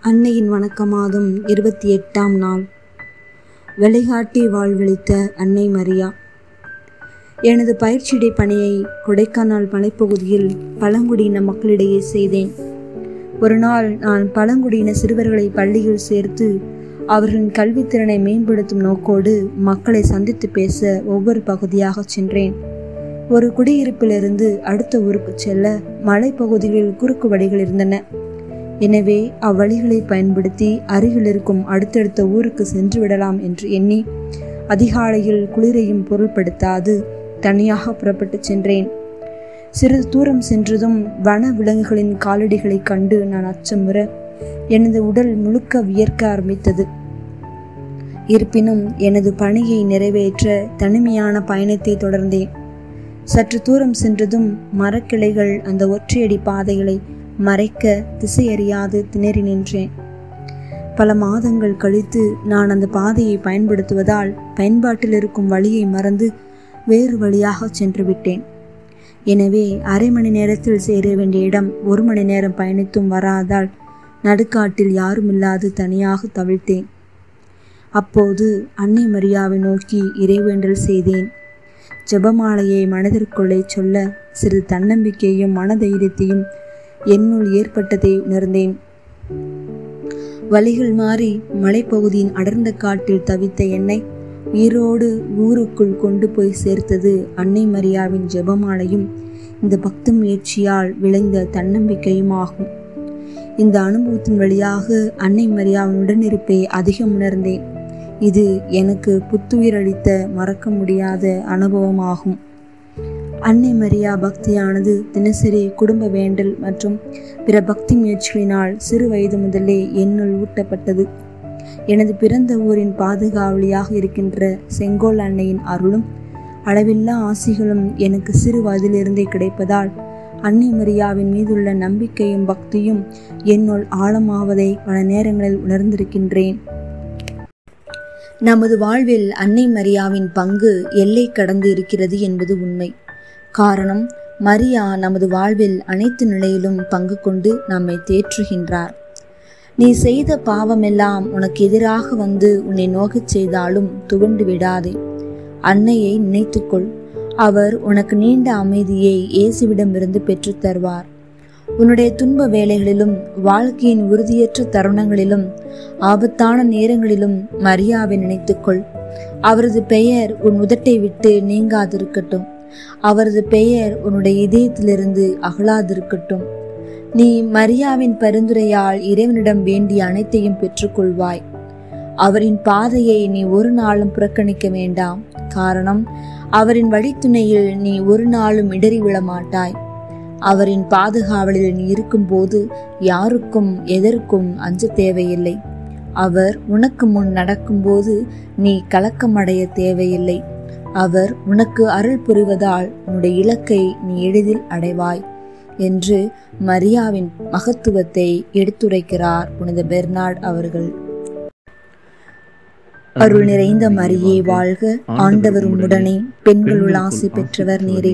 அன்னையின் வணக்க மாதம் இருபத்தி எட்டாம் நாள். வழிகாட்டி வாழ்வளித்த அன்னை மரியா. எனது பயிற்சியிடை பணியை கொடைக்கானல் மலைப்பகுதியில் பழங்குடியின மக்களிடையே செய்தேன். ஒரு நாள் நான் பழங்குடியின சிறுவர்களை பள்ளியில் சேர்த்து அவர்களின் கல்வித்திறனை மேம்படுத்தும் நோக்கோடு மக்களை சந்தித்து பேச ஒவ்வொரு பகுதியாக சென்றேன். ஒரு குடியிருப்பிலிருந்து அடுத்த ஊருக்கு செல்ல மலைப்பகுதிகளில் குறுக்கு வழிகள் இருந்தன. எனவே அவ்வழிகளை பயன்படுத்தி அருகில் இருக்கும் அடுத்தடுத்த ஊருக்கு சென்று விடலாம் என்று எண்ணி அதிகாலையில் குளிரையும் பொருள்படுத்தாது தனியாக புறப்பட்டு சென்றேன். சிறிது தூரம் சென்றதும் வன விலங்குகளின் காலடிகளைக் கண்டு நான் அச்சமுற எனது உடல் முழுக்க வியர்க்க ஆரம்பித்தது. இருப்பினும் எனது பணியை நிறைவேற்ற தனிமையான பயணத்தை தொடர்ந்தேன். சற்று தூரம் சென்றதும் மரக்கிளைகள் அந்த ஒற்றையடி பாதைகளை மறைக்க திசையறியாது திணறி நின்றேன். பல மாதங்கள் கழித்து நான் அந்த பாதையை பயன்படுத்துவதால் பயன்பாட்டில் இருக்கும் வழியை மறந்து வேறு வழியாக சென்று விட்டேன். எனவே அரை மணி நேரத்தில் சேர வேண்டிய இடம் ஒரு மணி நேரம் பயணித்தும் வராதால் நடுக்காட்டில் யாருமில்லாது தனியாக தவிழ்த்தேன். அப்போது அன்னை மரியாவை நோக்கி இறைவேண்டல் செய்தேன். ஜெபமாலையை மனதிற்குள்ளே சொல்ல சிறு தன்னம்பிக்கையும் மனதைரியத்தையும் என்னுள் ஏற்பட்டதை உணர்ந்தேன். வழிகள் மாறி மலைப்பகுதியின் அடர்ந்த காட்டில் தவித்த என்னை உயிரோடு ஊருக்குள் கொண்டு போய் சேர்த்தது அன்னை மரியாவின் ஜெபமாலையும் இந்த பக்தி முயற்சியால் விளைந்த தன்னம்பிக்கையும் ஆகும். இந்த அனுபவத்தின் வழியாக அன்னை மரியாவின் உடனிருப்பை அதிகம் உணர்ந்தேன். இது எனக்கு புத்துயிர் அளித்த மறக்க முடியாத அனுபவமாகும். அன்னை மரியா பக்தியானது தினசரி குடும்ப வேண்டல் மற்றும் பிற பக்தி முயற்சிகளினால் சிறு வயது முதலே என்னுள் ஊட்டப்பட்டது. எனது பிறந்த ஊரின் பாதுகாவலியாக இருக்கின்ற செங்கோல் அன்னையின் அருளும் அளவில்லா ஆசிகளும் எனக்கு சிறு வயதிலிருந்தே கிடைப்பதால் அன்னை மரியாவின் மீதுள்ள நம்பிக்கையும் பக்தியும் என்னுள் ஆழமாவதை பல நேரங்களில் உணர்ந்திருக்கின்றேன். நமது வாழ்வில் அன்னை மரியாவின் பங்கு எல்லை கடந்து இருக்கிறது என்பது உண்மை. காரணம் மரியா நமது வாழ்வில் அனைத்து நிலையிலும் பங்கு கொண்டு நம்மை தேற்றுகின்றார். நீ செய்த பாவமெல்லாம் உனக்கு எதிராக வந்து உன்னை நோகச் செய்தாலும் துவண்டு விடாதே. அன்னையை நினைத்துக்கொள் அவர் உனக்கு நீண்ட அமைதியை இயேசுவிடமிருந்து பெற்றுத் தருவார். உன்னுடைய துன்ப வேலைகளிலும் வாழ்க்கையின் உறுதியற்ற தருணங்களிலும் ஆபத்தான நேரங்களிலும் மரியாவை நினைத்துக்கொள். அவரது பெயர் உன் உதட்டை விட்டு நீங்காதிருக்கட்டும். அவரது பெயர் உன்னுடைய இதயத்திலிருந்து அகலாதிருக்கட்டும். நீ மரியாவின் பரிந்துரையால் இறைவனிடம் வேண்டிய அனைத்தையும் பெற்றுக்கொள்வாய். அவரின் பாதையை நீ ஒரு நாளும் புறக்கணிக்க வேண்டாம். காரணம் அவரின் வழித்துணையில் நீ ஒரு நாளும் இடறி விழ மாட்டாய். அவரின் பாதுகாவலில் நீ இருக்கும்போது யாருக்கும் எதற்கும் அஞ்ச தேவையில்லை. அவர் உனக்கு முன் நடக்கும்போது நீ கலக்கமடைய தேவையில்லை. அவர் உனக்கு அருள் புரிவதால் உன்னுடைய இலக்கை நீ எளிதில் அடைவாய் என்று மரியாவின் மகத்துவத்தை எடுத்துரைக்கிறார் புனித பெர்னார்ட் அவர்கள். அருள் நிறைந்த மரியே வாழ்க. ஆண்டவர் உம்முடனே பெண்களுள் ஆசி பெற்றவர் நீரே.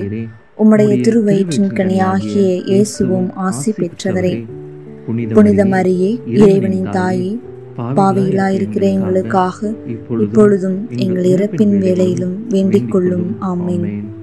உம்முடைய திருவயிற்றின் கனியாகிய இயேசுவும் ஆசி பெற்றவரே. புனித மரியே இறைவனின் தாயே பாவையிலாயிருக்கிற எங்களுக்காக. இப்பொழுதும் எங்கள் இறப்பின் வேலையிலும் வேண்டிக் கொள்ளும். ஆமேன்.